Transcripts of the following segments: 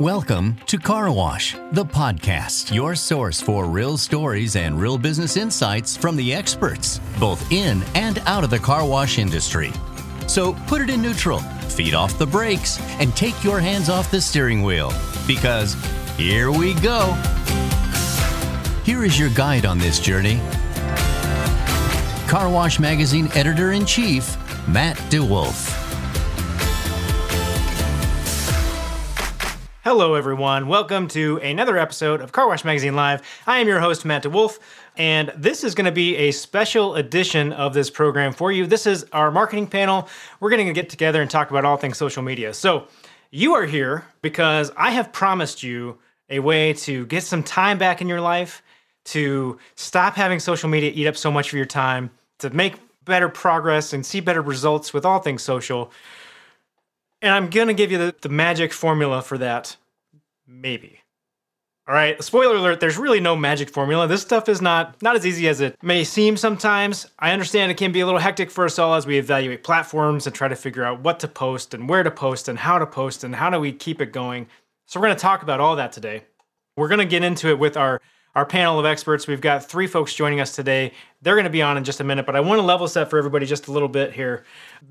Welcome to Car Wash, the podcast, your source for real stories and real business insights from the experts, both in and out of the car wash industry. So put it in neutral, feed off the brakes, and take your hands off the steering wheel because here we go. Here is your guide on this journey Car Wash Magazine editor in chief, Matt DeWolf. Hello, everyone. Welcome to another episode of Car Wash Magazine Live. I am your host, Matt DeWolf, and this is going to be a special edition of this program for you. This is our marketing panel. We're going to get together and talk about all things social media. So, you are here because I have promised you a way to get some time back in your life, to stop having social media eat up so much of your time, to make better progress and see better results with all things social. And I'm going to give you the, the magic formula for that. Maybe. All right, spoiler alert, there's really no magic formula. This stuff is not not as easy as it may seem sometimes. I understand it can be a little hectic for us all as we evaluate platforms and try to figure out what to post and where to post and how to post and how do we keep it going. So we're going to talk about all that today. We're going to get into it with our our panel of experts. We've got three folks joining us today. They're going to be on in just a minute, but I want to level set for everybody just a little bit here.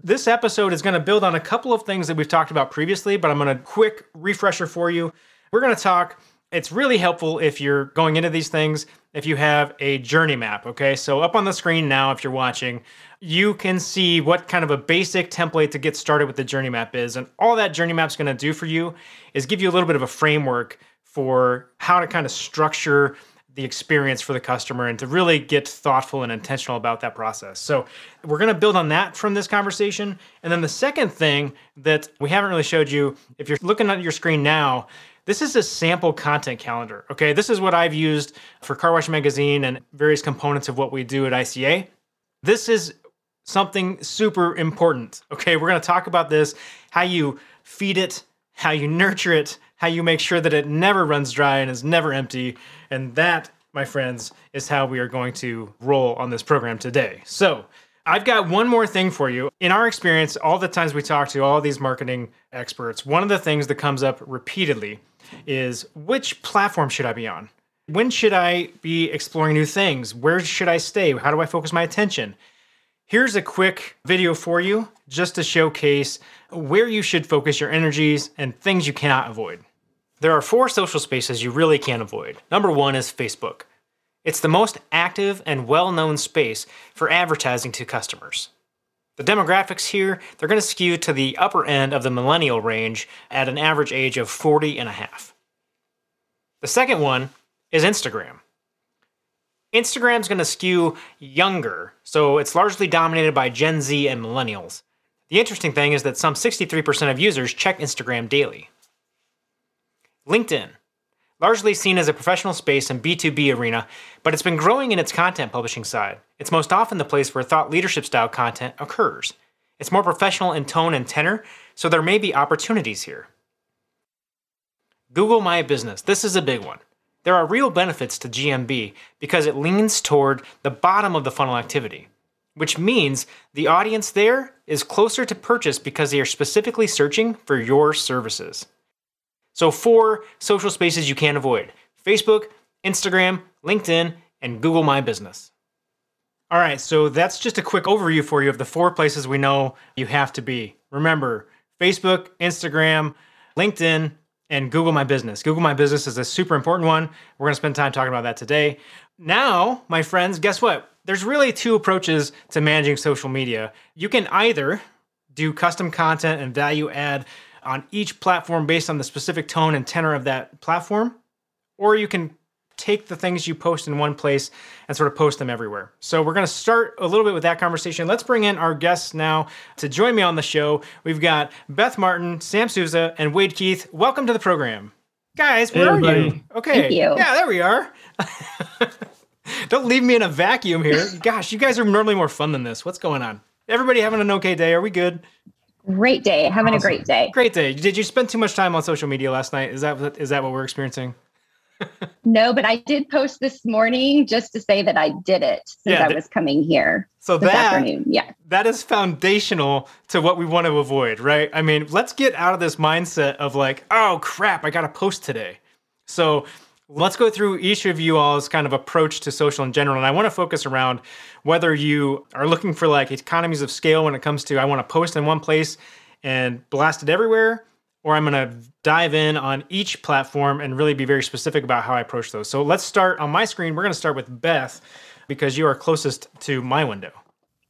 This episode is going to build on a couple of things that we've talked about previously, but I'm going to quick refresher for you. We're going to talk. It's really helpful if you're going into these things if you have a journey map, okay? So up on the screen now if you're watching, you can see what kind of a basic template to get started with the journey map is. And all that journey map's going to do for you is give you a little bit of a framework for how to kind of structure the experience for the customer and to really get thoughtful and intentional about that process. So, we're going to build on that from this conversation. And then the second thing that we haven't really showed you, if you're looking at your screen now, this is a sample content calendar. Okay, this is what I've used for Car Wash Magazine and various components of what we do at ICA. This is something super important. Okay, we're going to talk about this how you feed it, how you nurture it, how you make sure that it never runs dry and is never empty. And that, my friends, is how we are going to roll on this program today. So, I've got one more thing for you. In our experience, all the times we talk to all these marketing experts, one of the things that comes up repeatedly is which platform should I be on? When should I be exploring new things? Where should I stay? How do I focus my attention? Here's a quick video for you just to showcase where you should focus your energies and things you cannot avoid. There are four social spaces you really can't avoid. Number one is Facebook. It's the most active and well known space for advertising to customers. The demographics here, they're going to skew to the upper end of the millennial range at an average age of 40 and a half. The second one is Instagram. Instagram's going to skew younger, so it's largely dominated by Gen Z and millennials. The interesting thing is that some 63% of users check Instagram daily. LinkedIn, largely seen as a professional space and B2B arena, but it's been growing in its content publishing side. It's most often the place where thought leadership style content occurs. It's more professional in tone and tenor, so there may be opportunities here. Google My Business. This is a big one. There are real benefits to GMB because it leans toward the bottom of the funnel activity, which means the audience there is closer to purchase because they are specifically searching for your services. So, four social spaces you can't avoid Facebook, Instagram, LinkedIn, and Google My Business. All right, so that's just a quick overview for you of the four places we know you have to be. Remember Facebook, Instagram, LinkedIn, and Google My Business. Google My Business is a super important one. We're to spend time talking about that today. Now, my friends, guess what? There's really two approaches to managing social media. You can either do custom content and value add on each platform based on the specific tone and tenor of that platform, or you can take the things you post in one place and sort of post them everywhere. So we're going to start a little bit with that conversation. Let's bring in our guests now to join me on the show. We've got Beth Martin, Sam Souza, and Wade Keith. Welcome to the program. Guys, where hey, are you? Okay. Thank you. Yeah, there we are. Don't leave me in a vacuum here. Gosh, you guys are normally more fun than this. What's going on? Everybody having an okay day? Are we good? Great day. Having awesome. a great day. Great day. Did you spend too much time on social media last night? Is that is that what we're experiencing? no, but I did post this morning just to say that I did it since yeah, I was coming here. So that, afternoon. Yeah. That is foundational to what we want to avoid, right? I mean, let's get out of this mindset of like, oh crap, I got to post today. So let's go through each of you all's kind of approach to social in general. And I want to focus around whether you are looking for like economies of scale when it comes to I want to post in one place and blast it everywhere, or I'm going to dive in on each platform and really be very specific about how I approach those. So let's start on my screen. We're going to start with Beth because you are closest to my window.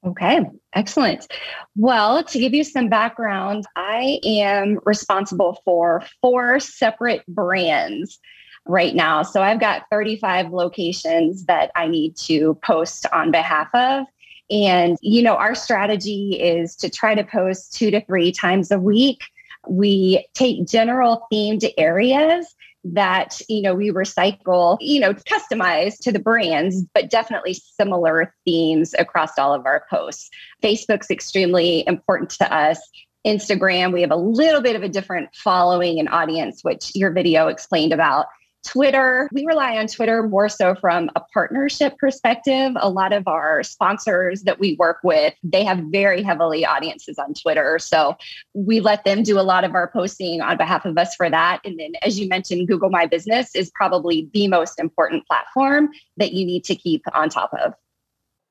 Okay, excellent. Well, to give you some background, I am responsible for four separate brands right now. So I've got 35 locations that I need to post on behalf of. And, you know, our strategy is to try to post two to three times a week. We take general themed areas that you know we recycle you know customized to the brands but definitely similar themes across all of our posts facebook's extremely important to us instagram we have a little bit of a different following and audience which your video explained about Twitter, we rely on Twitter more so from a partnership perspective. A lot of our sponsors that we work with, they have very heavily audiences on Twitter. So we let them do a lot of our posting on behalf of us for that. And then, as you mentioned, Google My Business is probably the most important platform that you need to keep on top of.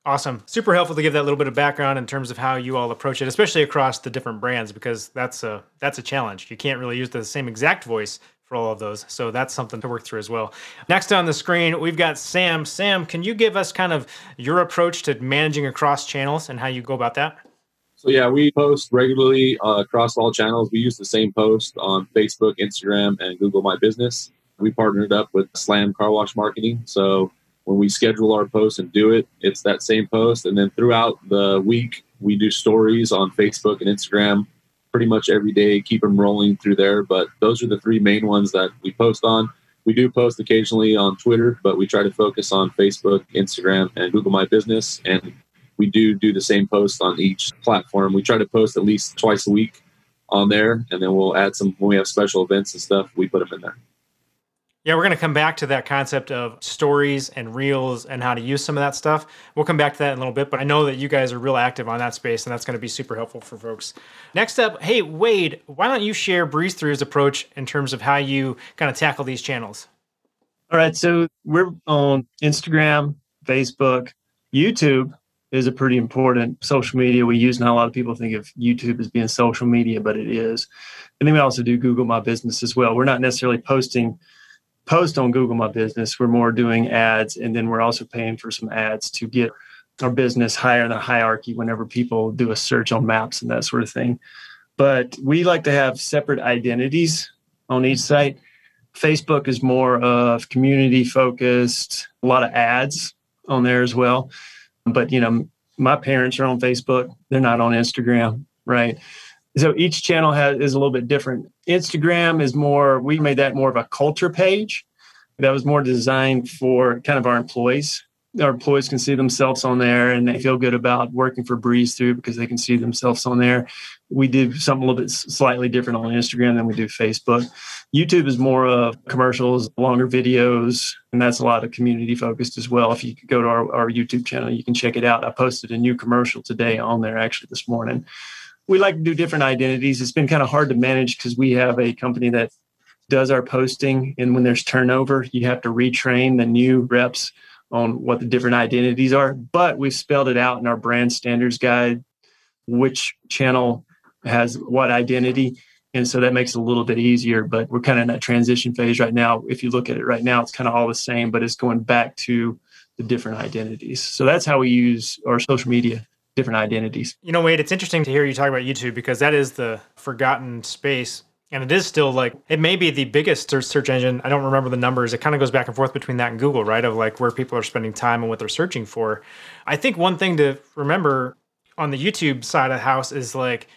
Awesome. Super helpful to give that little bit of background in terms of how you all approach it, especially across the different brands, because that's a that's a challenge. You can't really use the same exact voice for all of those. So that's something to work through as well. Next on the screen, we've got Sam. Sam, can you give us kind of your approach to managing across channels and how you go about that? So yeah, we post regularly uh, across all channels. We use the same post on Facebook, Instagram, and Google My Business. We partnered up with Slam Car Wash Marketing. So when we schedule our post and do it, it's that same post. And then throughout the week, we do stories on Facebook and Instagram pretty much every day, keep them rolling through there. But those are the three main ones that we post on. We do post occasionally on Twitter, but we try to focus on Facebook, Instagram, and Google My Business. And we do do the same post on each platform. We try to post at least twice a week on there, and then we'll add some when we have special events and stuff. We put them in there. Yeah, we're going to come back to that concept of stories and reels and how to use some of that stuff. We'll come back to that in a little bit, but I know that you guys are real active on that space, and that's going to be super helpful for folks. Next up, hey, Wade, why don't you share Breeze Thru's approach in terms of how you kind of tackle these channels? All right, so we're on Instagram, Facebook, YouTube is a pretty important social media we use. Not a lot of people think of YouTube as being social media, but it is. And then we also do Google My Business as well. We're not necessarily posting – post on Google My Business. We're more doing ads, and then we're also paying for some ads to get our business higher in the hierarchy whenever people do a search on maps and that sort of thing. But we like to have separate identities on each site. Facebook is more of community focused, a lot of ads on there as well. But, you know, my parents are on Facebook, they're not on Instagram, right? so each channel has is a little bit different. Instagram is more we made that more of a culture page. That was more designed for kind of our employees. Our employees can see themselves on there and they feel good about working for Breeze Thru because they can see themselves on there. We do something a little bit slightly different on Instagram than we do Facebook. YouTube is more of commercials, longer videos, and that's a lot of community focused as well. If you go to our, our YouTube channel, you can check it out. I posted a new commercial today on there actually this morning we like to do different identities. It's been kind of hard to manage because we have a company that does our posting. And when there's turnover, you have to retrain the new reps on what the different identities are. But we've spelled it out in our brand standards guide, which channel has what identity. And so that makes it a little bit easier. But we're kind of in that transition phase right now. If you look at it right now, it's kind of all the same, but it's going back to the different identities. So that's how we use our social media different identities. You know, Wade, it's interesting to hear you talk about YouTube because that is the forgotten space. And it is still like, it may be the biggest search engine. I don't remember the numbers. It kind of goes back and forth between that and Google, right? Of like where people are spending time and what they're searching for. I think one thing to remember on the YouTube side of the house is like,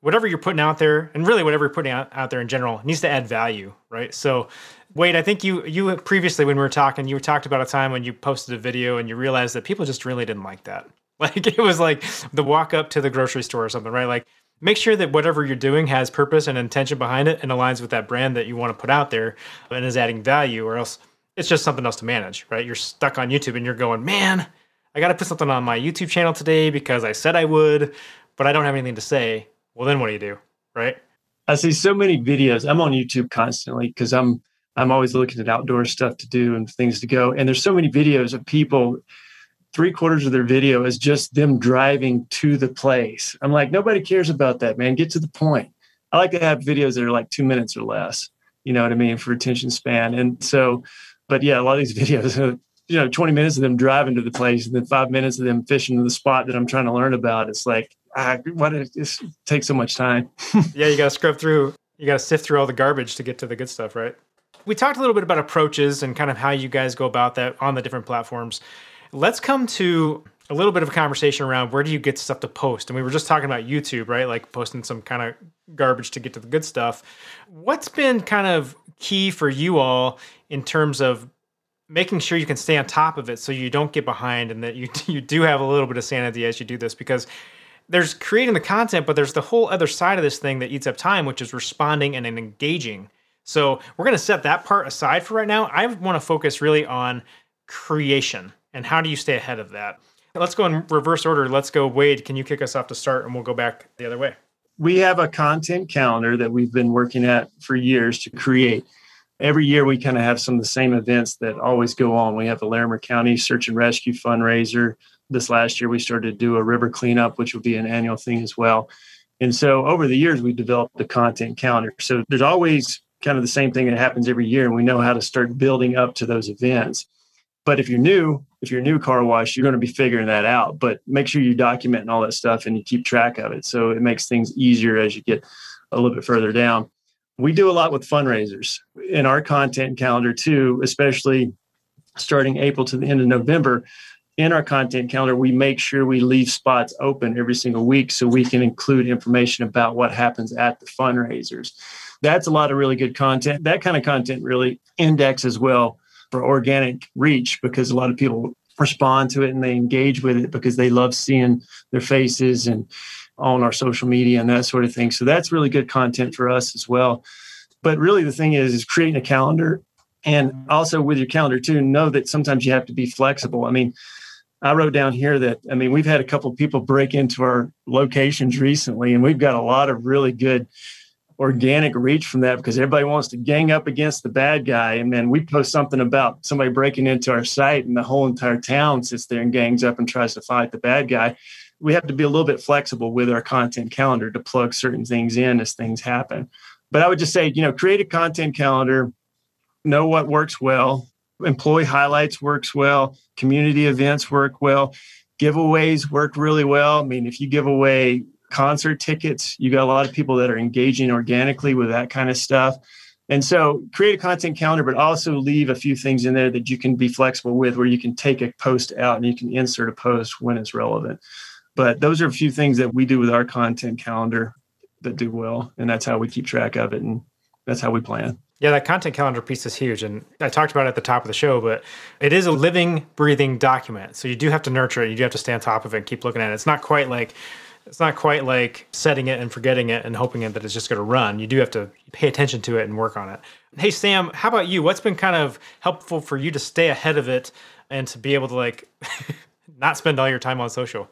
whatever you're putting out there, and really whatever you're putting out, out there in general, needs to add value, right? So, Wade, I think you you previously when we were talking, you talked about a time when you posted a video and you realized that people just really didn't like that. Like it was like the walk up to the grocery store or something, right? Like make sure that whatever you're doing has purpose and intention behind it and aligns with that brand that you want to put out there and is adding value or else it's just something else to manage, right? You're stuck on YouTube and you're going, man, I got to put something on my YouTube channel today because I said I would, but I don't have anything to say. Well, then what do you do, right? I see so many videos. I'm on YouTube constantly because I'm I'm always looking at outdoor stuff to do and things to go. And there's so many videos of people. Three quarters of their video is just them driving to the place. I'm like, nobody cares about that, man. Get to the point. I like to have videos that are like two minutes or less. You know what I mean for attention span. And so, but yeah, a lot of these videos, you know, 20 minutes of them driving to the place and then five minutes of them fishing to the spot that I'm trying to learn about. It's like, ah, why did it take so much time? yeah, you got to scrub through, you got to sift through all the garbage to get to the good stuff, right? We talked a little bit about approaches and kind of how you guys go about that on the different platforms. Let's come to a little bit of a conversation around where do you get stuff to post? And we were just talking about YouTube, right? Like posting some kind of garbage to get to the good stuff. What's been kind of key for you all in terms of making sure you can stay on top of it so you don't get behind and that you you do have a little bit of sanity as you do this because there's creating the content but there's the whole other side of this thing that eats up time which is responding and engaging so we're going to set that part aside for right now i want to focus really on creation and how do you stay ahead of that let's go in reverse order let's go wade can you kick us off to start and we'll go back the other way we have a content calendar that we've been working at for years to create every year we kind of have some of the same events that always go on. We have the Larimer County Search and Rescue fundraiser. This last year, we started to do a river cleanup, which will be an annual thing as well. And so over the years, we've developed the content calendar. So there's always kind of the same thing that happens every year, and we know how to start building up to those events. But if you're new, if you're a new car wash, you're going to be figuring that out. But make sure you document and all that stuff and you keep track of it. So it makes things easier as you get a little bit further down we do a lot with fundraisers in our content calendar too, especially starting April to the end of November. In our content calendar, we make sure we leave spots open every single week so we can include information about what happens at the fundraisers. That's a lot of really good content. That kind of content really indexes as well for organic reach because a lot of people respond to it and they engage with it because they love seeing their faces and on our social media and that sort of thing. So that's really good content for us as well. But really, the thing is, is creating a calendar and also with your calendar too, know that sometimes you have to be flexible. I mean, I wrote down here that I mean we've had a couple people break into our locations recently, and we've got a lot of really good organic reach from that because everybody wants to gang up against the bad guy. And then we post something about somebody breaking into our site, and the whole entire town sits there and gangs up and tries to fight the bad guy we have to be a little bit flexible with our content calendar to plug certain things in as things happen. But I would just say, you know, create a content calendar, know what works well, employee highlights works well, community events work well, giveaways work really well. I mean, if you give away concert tickets, you got a lot of people that are engaging organically with that kind of stuff. And so create a content calendar, but also leave a few things in there that you can be flexible with where you can take a post out and you can insert a post when it's relevant. But those are a few things that we do with our content calendar that do well. And that's how we keep track of it. And that's how we plan. Yeah, that content calendar piece is huge. And I talked about it at the top of the show, but it is a living, breathing document. So you do have to nurture it. You do have to stay on top of it and keep looking at it. It's not quite like it's not quite like setting it and forgetting it and hoping that it's just going to run. You do have to pay attention to it and work on it. Hey Sam, how about you? What's been kind of helpful for you to stay ahead of it and to be able to like not spend all your time on social?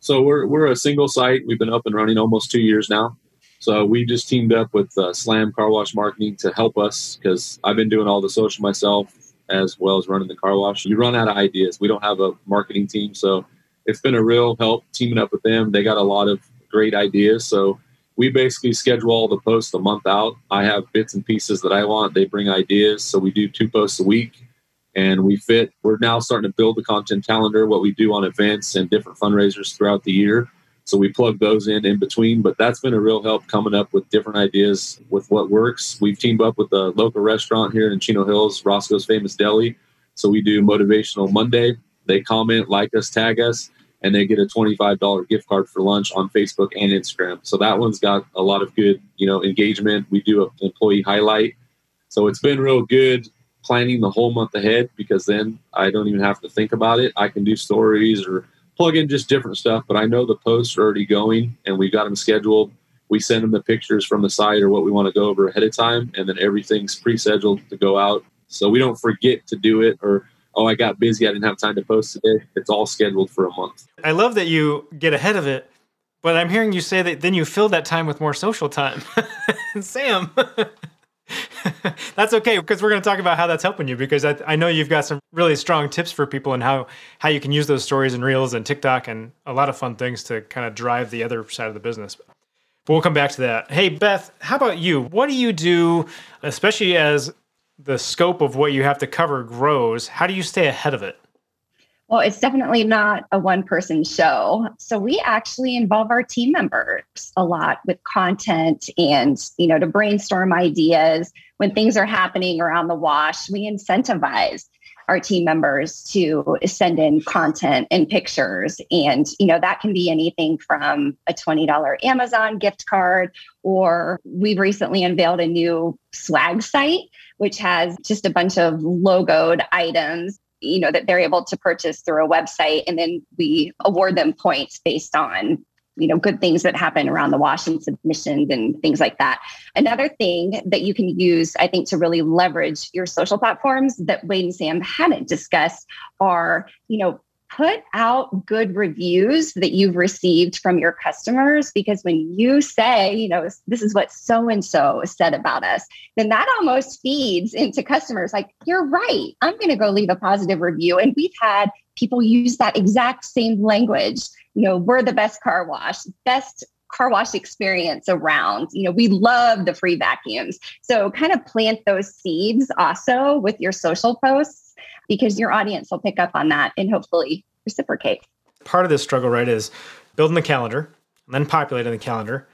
So we're we're a single site. We've been up and running almost two years now. So we just teamed up with uh, Slam Car Wash Marketing to help us because I've been doing all the social myself as well as running the car wash. You run out of ideas. We don't have a marketing team, so it's been a real help teaming up with them. They got a lot of great ideas. So we basically schedule all the posts a month out. I have bits and pieces that I want. They bring ideas, so we do two posts a week and we fit. We're now starting to build the content calendar, what we do on events and different fundraisers throughout the year. So we plug those in in between, but that's been a real help coming up with different ideas with what works. We've teamed up with a local restaurant here in Chino Hills, Roscoe's Famous Deli. So we do Motivational Monday. They comment, like us, tag us, and they get a $25 gift card for lunch on Facebook and Instagram. So that one's got a lot of good, you know, engagement. We do an employee highlight. So it's been real good planning the whole month ahead because then I don't even have to think about it. I can do stories or plug in just different stuff, but I know the posts are already going and we've got them scheduled. We send them the pictures from the site or what we want to go over ahead of time, and then everything's pre scheduled to go out. So we don't forget to do it or, oh, I got busy. I didn't have time to post today. It's all scheduled for a month. I love that you get ahead of it, but I'm hearing you say that then you fill that time with more social time. Sam. that's okay because we're going to talk about how that's helping you because I, I, know you've got some really strong tips for people and how how you can use those stories and reels and TikTok and a lot of fun things to kind of drive the other side of the business. But we'll come back to that. Hey Beth, how about you? What do you do, especially as the scope of what you have to cover grows? How do you stay ahead of it? Well, it's definitely not a one person show. So we actually involve our team members a lot with content and, you know, to brainstorm ideas when things are happening around the wash. We incentivize our team members to send in content and pictures and you know that can be anything from a $20 amazon gift card or we've recently unveiled a new swag site which has just a bunch of logoed items you know that they're able to purchase through a website. And then we award them points based on you know good things that happen around the washing submissions and things like that. Another thing that you can use i think to really leverage your social platforms that wade and sam hadn't discussed are you know put out good reviews that you've received from your customers because when you say, you know, this is what so and so said about us, then that almost feeds into customers like, you're right. I'm going to go leave a positive review. And we've had people use that exact same language. You know, we're the best car wash, best car wash experience around. You know, we love the free vacuums. So kind of plant those seeds also with your social posts because your audience will pick up on that and hopefully reciprocate. Part of this struggle, right, is building the calendar and then populating the calendar.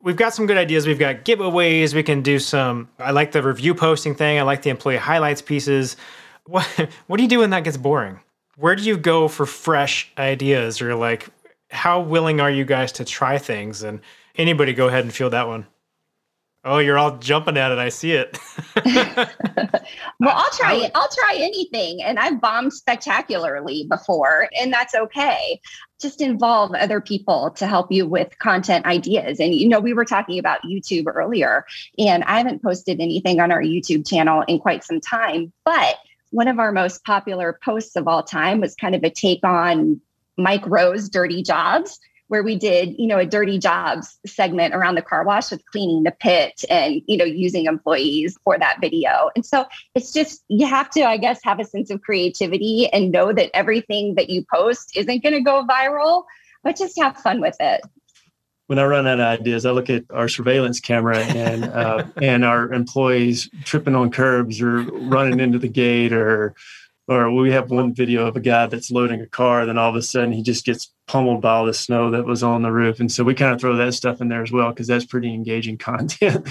We've got some good ideas. We've got giveaways. We can do some. I like the review posting thing. I like the employee highlights pieces. What What do you do when that gets boring? Where do you go for fresh ideas, or like, how willing are you guys to try things? And anybody, go ahead and feel that one. Oh, you're all jumping at it. I see it. well, I'll try. I'll try anything. And I've bombed spectacularly before, and that's okay. Just involve other people to help you with content ideas. And, you know, we were talking about YouTube earlier, and I haven't posted anything on our YouTube channel in quite some time. But one of our most popular posts of all time was kind of a take on Mike Rowe's Dirty Jobs where we did, you know, a dirty jobs segment around the car wash with cleaning the pit and, you know, using employees for that video. And so it's just, you have to, I guess, have a sense of creativity and know that everything that you post isn't going to go viral, but just have fun with it when I run out of ideas, I look at our surveillance camera and uh, and our employees tripping on curbs or running into the gate or or we have one video of a guy that's loading a car, then all of a sudden he just gets pummeled by all the snow that was on the roof. And so we kind of throw that stuff in there as well because that's pretty engaging content.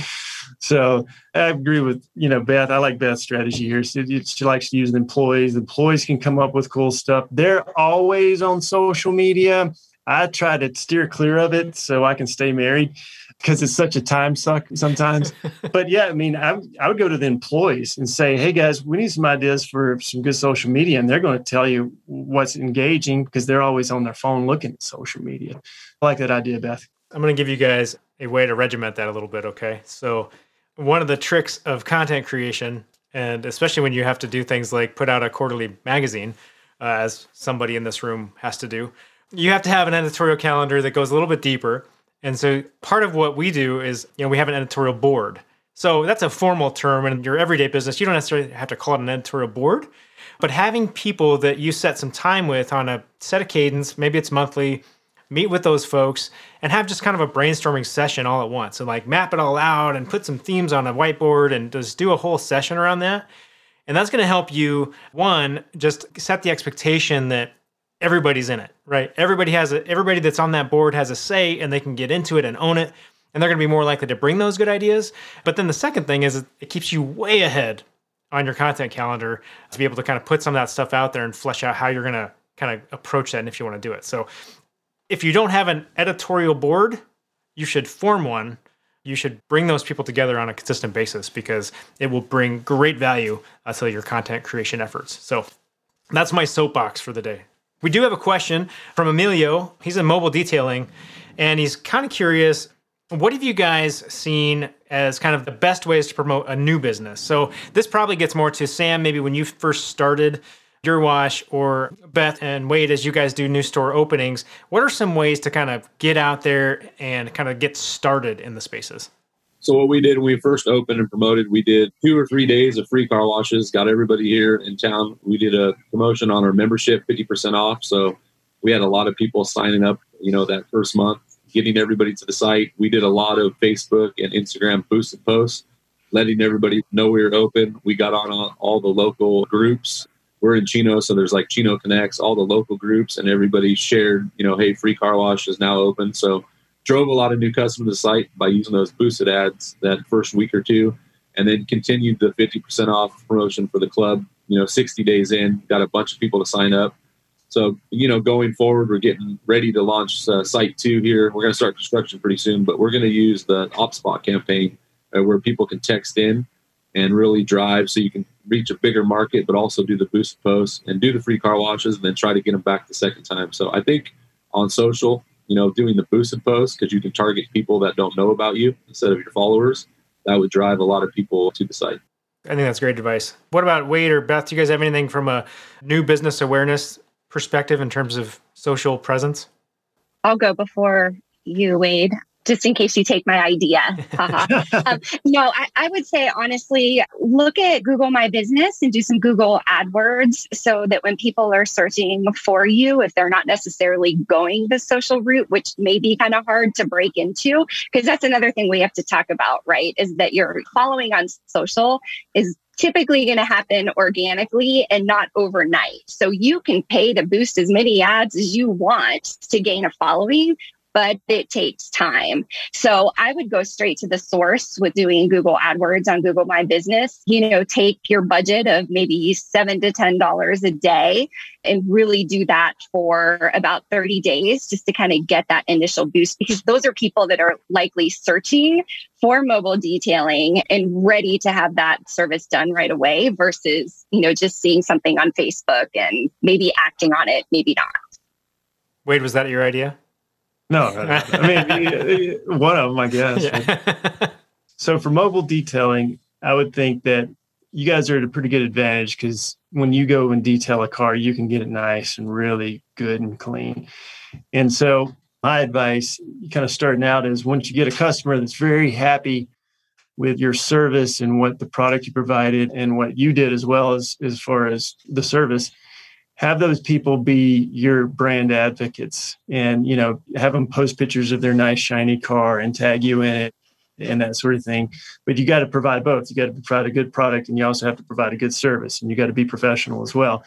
so I agree with you know Beth. I like Beth's strategy here. She, she likes to use employees. Employees can come up with cool stuff. They're always on social media. I try to steer clear of it so I can stay married because it's such a time suck sometimes. but yeah, I mean, I, I would go to the employees and say, hey guys, we need some ideas for some good social media. And they're going to tell you what's engaging because they're always on their phone looking at social media. I like that idea, Beth. I'm going to give you guys a way to regiment that a little bit. Okay. So, one of the tricks of content creation, and especially when you have to do things like put out a quarterly magazine, uh, as somebody in this room has to do, you have to have an editorial calendar that goes a little bit deeper and so part of what we do is, you know, we have an editorial board. So that's a formal term in your everyday business. You don't necessarily have to call it an editorial board, but having people that you set some time with on a set of cadence, maybe it's monthly, meet with those folks and have just kind of a brainstorming session all at once and like map it all out and put some themes on a whiteboard and just do a whole session around that. And that's going to help you, one, just set the expectation that everybody's in it, right? Everybody has a, everybody that's on that board has a say and they can get into it and own it. And they're going to be more likely to bring those good ideas. But then the second thing is it keeps you way ahead on your content calendar to be able to kind of put some of that stuff out there and flesh out how you're going to kind of approach that and if you want to do it. So if you don't have an editorial board, you should form one. You should bring those people together on a consistent basis because it will bring great value uh, to your content creation efforts. So that's my soapbox for the day. We do have a question from Emilio. He's in mobile detailing and he's kind of curious. What have you guys seen as kind of the best ways to promote a new business? So this probably gets more to Sam, maybe when you first started your wash or Beth and Wade, as you guys do new store openings, what are some ways to kind of get out there and kind of get started in the spaces? So what we did when we first opened and promoted, we did two or three days of free car washes, got everybody here in town. We did a promotion on our membership, 50% off. So we had a lot of people signing up, you know, that first month, getting everybody to the site. We did a lot of Facebook and Instagram boosted posts, letting everybody know we were open. We got on all the local groups we're in Chino, so there's like Chino Connects, all the local groups, and everybody shared, you know, hey, free car wash is now open. So drove a lot of new customers to the site by using those boosted ads that first week or two, and then continued the 50% off promotion for the club. You know, 60 days in, got a bunch of people to sign up. So, you know, going forward, we're getting ready to launch uh, Site 2 here. We're going to start construction pretty soon, but we're going to use the OpSpot campaign uh, where people can text in and really drive so you can reach a bigger market, but also do the boost posts and do the free car washes and then try to get them back the second time. So I think on social, you know, doing the boosted posts because you can target people that don't know about you instead of your followers, that would drive a lot of people to the site. I think that's great advice. What about Wade or Beth? Do you guys have anything from a new business awareness perspective in terms of social presence? I'll go before you, Wade just in case you take my idea. um, no, I, I, would say honestly, look at Google My Business and do some Google AdWords so that when people are searching for you, if they're not necessarily going the social route, which may be kind of hard to break into, because that's another thing we have to talk about, right? Is that your following on social is typically going to happen organically and not overnight. So you can pay to boost as many ads as you want to gain a following, but it takes time. So I would go straight to the source with doing Google AdWords on Google My Business. You know, take your budget of maybe seven to ten dollars a day and really do that for about 30 days just to kind of get that initial boost because those are people that are likely searching for mobile detailing and ready to have that service done right away versus, you know, just seeing something on Facebook and maybe acting on it, maybe not. Wade, was that your idea? No, I mean one of them, I guess. Yeah. so for mobile detailing, I would think that you guys are at a pretty good advantage because when you go and detail a car, you can get it nice and really good and clean. And so my advice, kind of starting out, is once you get a customer that's very happy with your service and what the product you provided and what you did as well as as far as the service have those people be your brand advocates and you know have them post pictures of their nice shiny car and tag you in it and that sort of thing. But you got to provide both. You got to provide a good product and you also have to provide a good service and you got to be professional as well.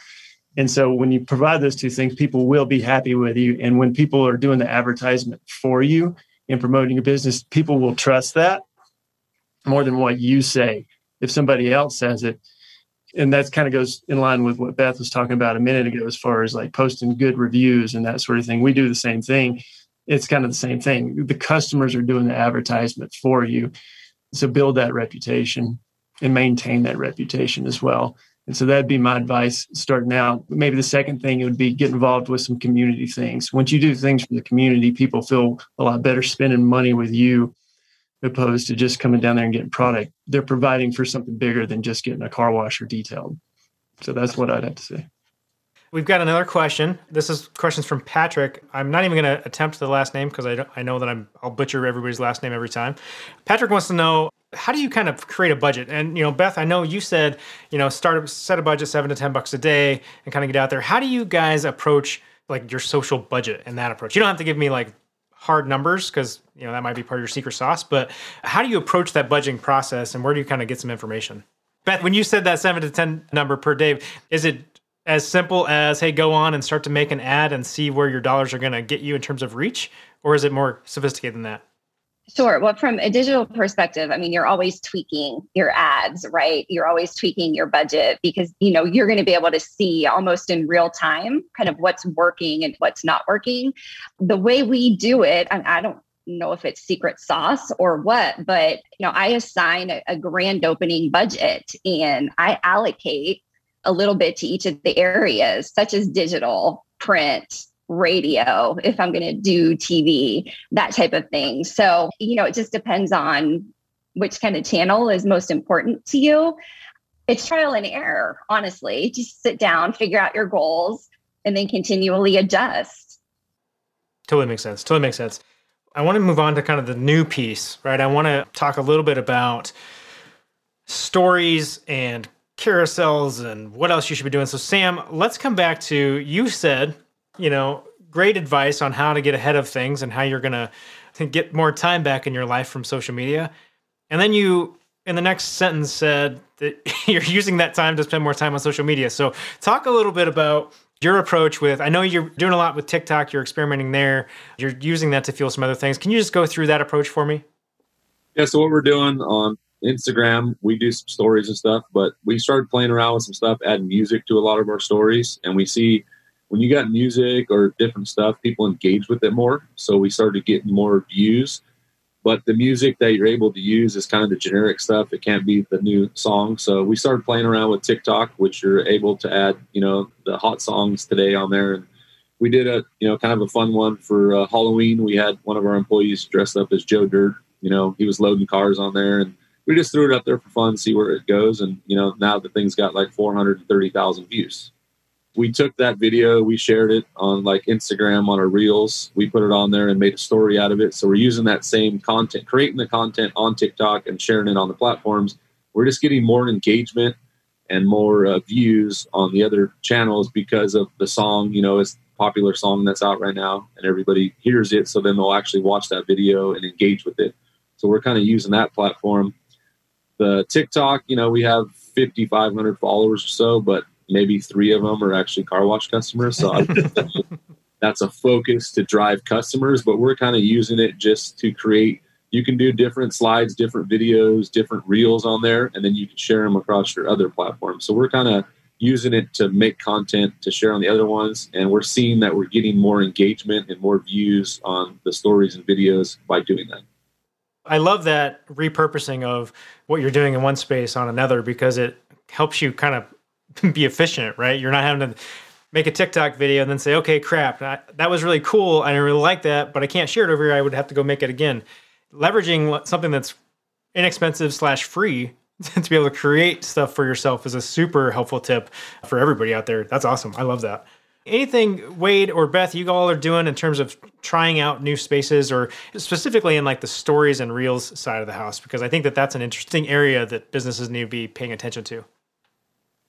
And so when you provide those two things people will be happy with you. And when people are doing the advertisement for you and promoting your business people will trust that more than what you say. If somebody else says it and that kind of goes in line with what Beth was talking about a minute ago, as far as like posting good reviews and that sort of thing. We do the same thing. It's kind of the same thing. The customers are doing the advertisement for you. So build that reputation and maintain that reputation as well. And so that'd be my advice starting out. Maybe the second thing would be get involved with some community things. Once you do things for the community, people feel a lot better spending money with you opposed to just coming down there and getting product. They're providing for something bigger than just getting a car wash or detailed. So that's what I'd have to say. We've got another question. This is questions from Patrick. I'm not even going to attempt the last name because I, I know that I'm I'll butcher everybody's last name every time. Patrick wants to know how do you kind of create a budget? And you know, Beth, I know you said you know start set a budget seven to ten bucks a day and kind of get out there. How do you guys approach like your social budget and that approach? You don't have to give me like hard numbers because you know that might be part of your secret sauce. But how do you approach that budgeting process, and where do you kind of get some information? Beth, when you said that seven to ten number per day, is it as simple as hey, go on and start to make an ad and see where your dollars are going to get you in terms of reach, or is it more sophisticated than that? Sure. Well, from a digital perspective, I mean, you're always tweaking your ads, right? You're always tweaking your budget because, you know, you're going to be able to see almost in real time kind of what's working and what's not working. The way we do it, I, I don't know if it's secret sauce or what, but, you know, I assign a, a grand opening budget and I allocate a little bit to each of the areas, such as digital, print, radio, if I'm going to do TV, that type of thing. So, you know, it just depends on which kind of channel is most important to you. It's trial and error, honestly. Just sit down, figure out your goals, and then continually adjust. Totally makes sense. Totally makes sense. I want to move on to kind of the new piece, right? I want to talk a little bit about stories and carousels and what else you should be doing. So, Sam, let's come back to you said, you know, great advice on how to get ahead of things and how you're going to get more time back in your life from social media. And then you, in the next sentence, said that you're using that time to spend more time on social media. So, talk a little bit about your approach with i know you're doing a lot with tiktok you're experimenting there you're using that to fuel some other things can you just go through that approach for me yeah so what we're doing on instagram we do some stories and stuff but we started playing around with some stuff adding music to a lot of our stories and we see when you got music or different stuff people engage with it more so we started getting more views but the music that you're able to use is kind of the generic stuff. It can't be the new song. So we started playing around with TikTok, which you're able to add, you know, the hot songs today on there. And we did a, you know, kind of a fun one for uh, Halloween. We had one of our employees dressed up as Joe Dirt. You know, he was loading cars on there, and we just threw it up there for fun, see where it goes. And you know, now the thing's got like 430,000 views we took that video, we shared it on like Instagram on our reels. We put it on there and made a story out of it. So we're using that same content, creating the content on TikTok and sharing it on the platforms. We're just getting more engagement and more uh, views on the other channels because of the song. You know, it's popular song that's out right now, and everybody hears it. So then they'll actually watch that video and engage with it. So we're kind of using that platform. The TikTok, you know, we have 5,500 followers or so, but maybe three of them are actually car wash customers. So that's a focus to drive customers, but we're kind of using it just to create. You can do different slides, different videos, different reels on there, and then you can share them across your other platforms. So we're kind of using it to make content to share on the other ones, and we're seeing that we're getting more engagement and more views on the stories and videos by doing that. I love that repurposing of what you're doing in one space on another because it helps you kind of be efficient, right? You're not having to make a TikTok video and then say, okay, crap, that was really cool. I really like that, but I can't share it over here. I would have to go make it again. Leveraging something that's inexpensive slash free to be able to create stuff for yourself is a super helpful tip for everybody out there. That's awesome. I love that. Anything Wade or Beth, you all are doing in terms of trying out new spaces or specifically in like the stories and reels side of the house? Because I think that that's an interesting area that businesses need to be paying attention to.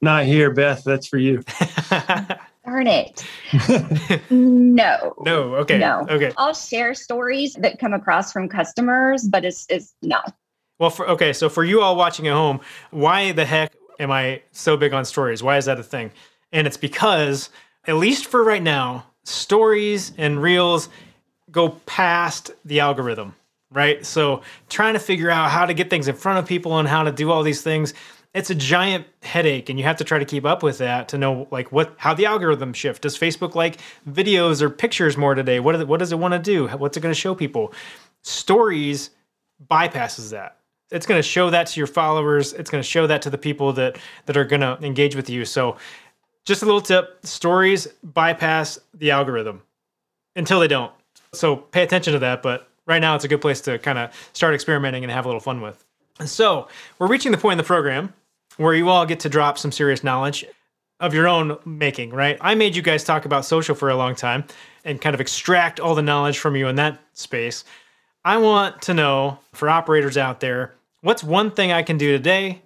Not here, Beth. That's for you. Darn it. no. No. Okay. No. Okay. I'll share stories that come across from customers, but it's, it's no. Well, for, okay. So for you all watching at home, why the heck am I so big on stories? Why is that a thing? And it's because, at least for right now, stories and reels go past the algorithm, right? So trying to figure out how to get things in front of people and how to do all these things it's a giant headache and you have to try to keep up with that to know like what how the algorithm shift. Does facebook like videos or pictures more today? What, what does it want to do what's it going to show people? Stories bypasses that. It's going to show that to your followers. It's going to show that to the people that that are going to engage with you. So just a little tip stories bypass the algorithm until they don't. So pay attention to that but right now it's a good place to kind of start experimenting and have a little fun with. So we're reaching the point in the program where you all get to drop some serious knowledge of your own making, right? I made you guys talk about social for a long time and kind of extract all the knowledge from you in that space. I want to know for operators out there, what's one thing I can do today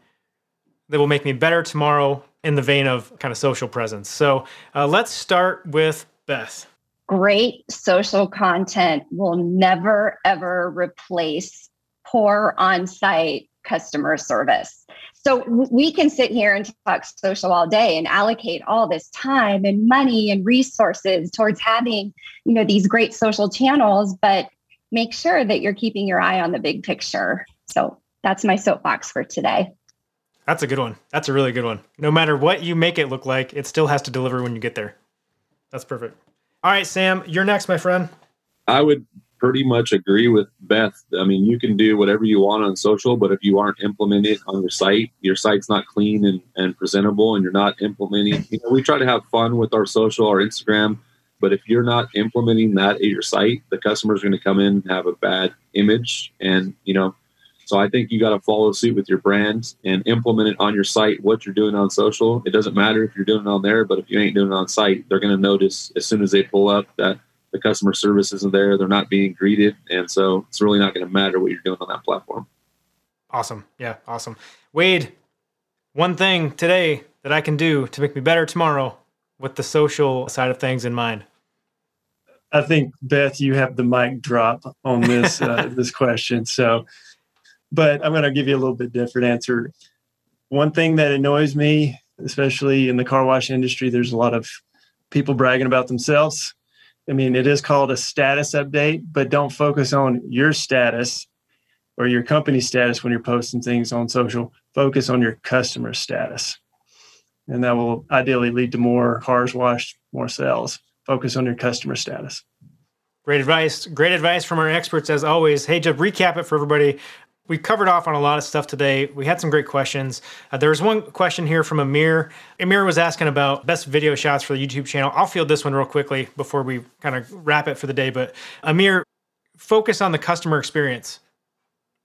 that will make me better tomorrow in the vein of kind of social presence? So uh, let's start with Beth. Great social content will never, ever replace poor on site customer service. So we can sit here and talk social all day and allocate all this time and money and resources towards having, you know, these great social channels, but make sure that you're keeping your eye on the big picture. So that's my soapbox for today. That's a good one. That's a really good one. No matter what you make it look like, it still has to deliver when you get there. That's perfect. All right, Sam, you're next, my friend. I would pretty much agree with Beth. I mean, you can do whatever you want on social, but if you aren't implementing it on your site, your site's not clean and, and presentable, and you're not implementing. You know, we try to have fun with our social, our Instagram. But if you're not implementing that at your site, the customer's going to come in and have a bad image. And, you know, so I think you got to follow suit with your brand and implement it on your site, what you're doing on social. It doesn't matter if you're doing it on there, but if you ain't doing it on site, they're going to notice as soon as they pull up that the customer service isn't there. They're not being greeted. And so it's really not going to matter what you're doing on that platform. Awesome. Yeah, awesome. Wade, one thing today that I can do to make me better tomorrow with the social side of things in mind. I think Beth, you have the mic drop on this uh, this question. So, but I'm going to give you a little bit different answer. One thing that annoys me, especially in the car wash industry, there's a lot of people bragging about themselves. I mean, it is called a status update, but don't focus on your status or your company status when you're posting things on social. Focus on your customer status. And that will ideally lead to more cars washed, more sales. Focus on your customer status. Great advice. Great advice from our experts as always. Hey, to recap it for everybody, we covered off on a lot of stuff today. We had some great questions. Uh, there was one question here from Amir. Amir was asking about best video shots for the YouTube channel. I'll field this one real quickly before we kind of wrap it for the day. But Amir, focus on the customer experience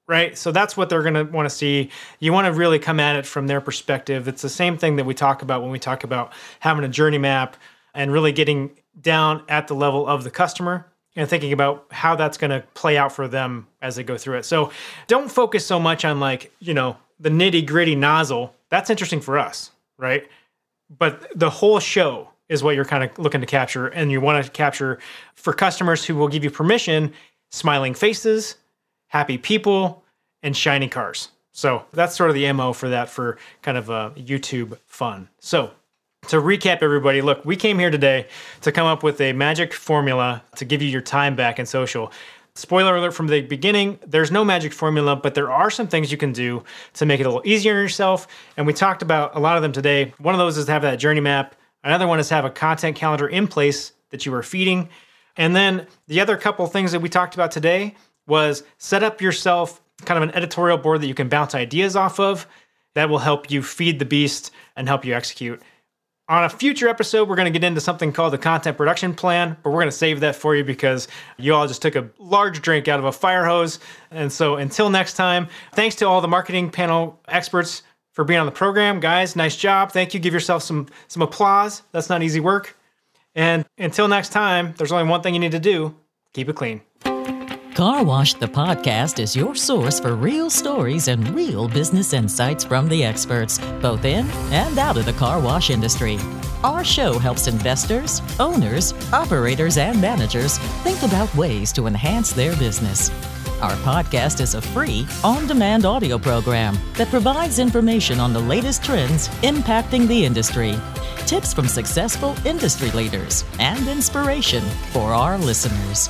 right? So that's what they're going to want to see. You want to really come at it from their perspective. It's the same thing that we talk about when we talk about having a journey map and really getting down at the level of the customer and thinking about how that's going to play out for them as they go through it. So don't focus so much on like, you know, the nitty gritty nozzle. That's interesting for us, right? But the whole show is what you're kind of looking to capture. And you want to capture for customers who will give you permission smiling faces, happy people, and shiny cars. So that's sort of the MO for that for kind of a YouTube fun. So to recap everybody, look, we came here today to come up with a magic formula to give you your time back in social. Spoiler alert from the beginning, there's no magic formula, but there are some things you can do to make it a little easier on yourself. And we talked about a lot of them today. One of those is to have that journey map. Another one is to have a content calendar in place that you are feeding. And then the other couple things that we talked about today was set up yourself kind of an editorial board that you can bounce ideas off of that will help you feed the beast and help you execute. On a future episode, we're going to get into something called the content production plan, but we're going to save that for you because you all just took a large drink out of a fire hose. And so until next time, thanks to all the marketing panel experts for being on the program. Guys, nice job. Thank you. Give yourself some some applause. That's not easy work. And until next time, there's only one thing you need to do. Keep it clean. Car Wash the podcast is your source for real stories and real business insights from the experts, both in and out of the car wash industry. Our show helps investors, owners, operators, and managers think about ways to enhance their business. Our podcast is a free, on demand audio program that provides information on the latest trends impacting the industry, tips from successful industry leaders, and inspiration for our listeners.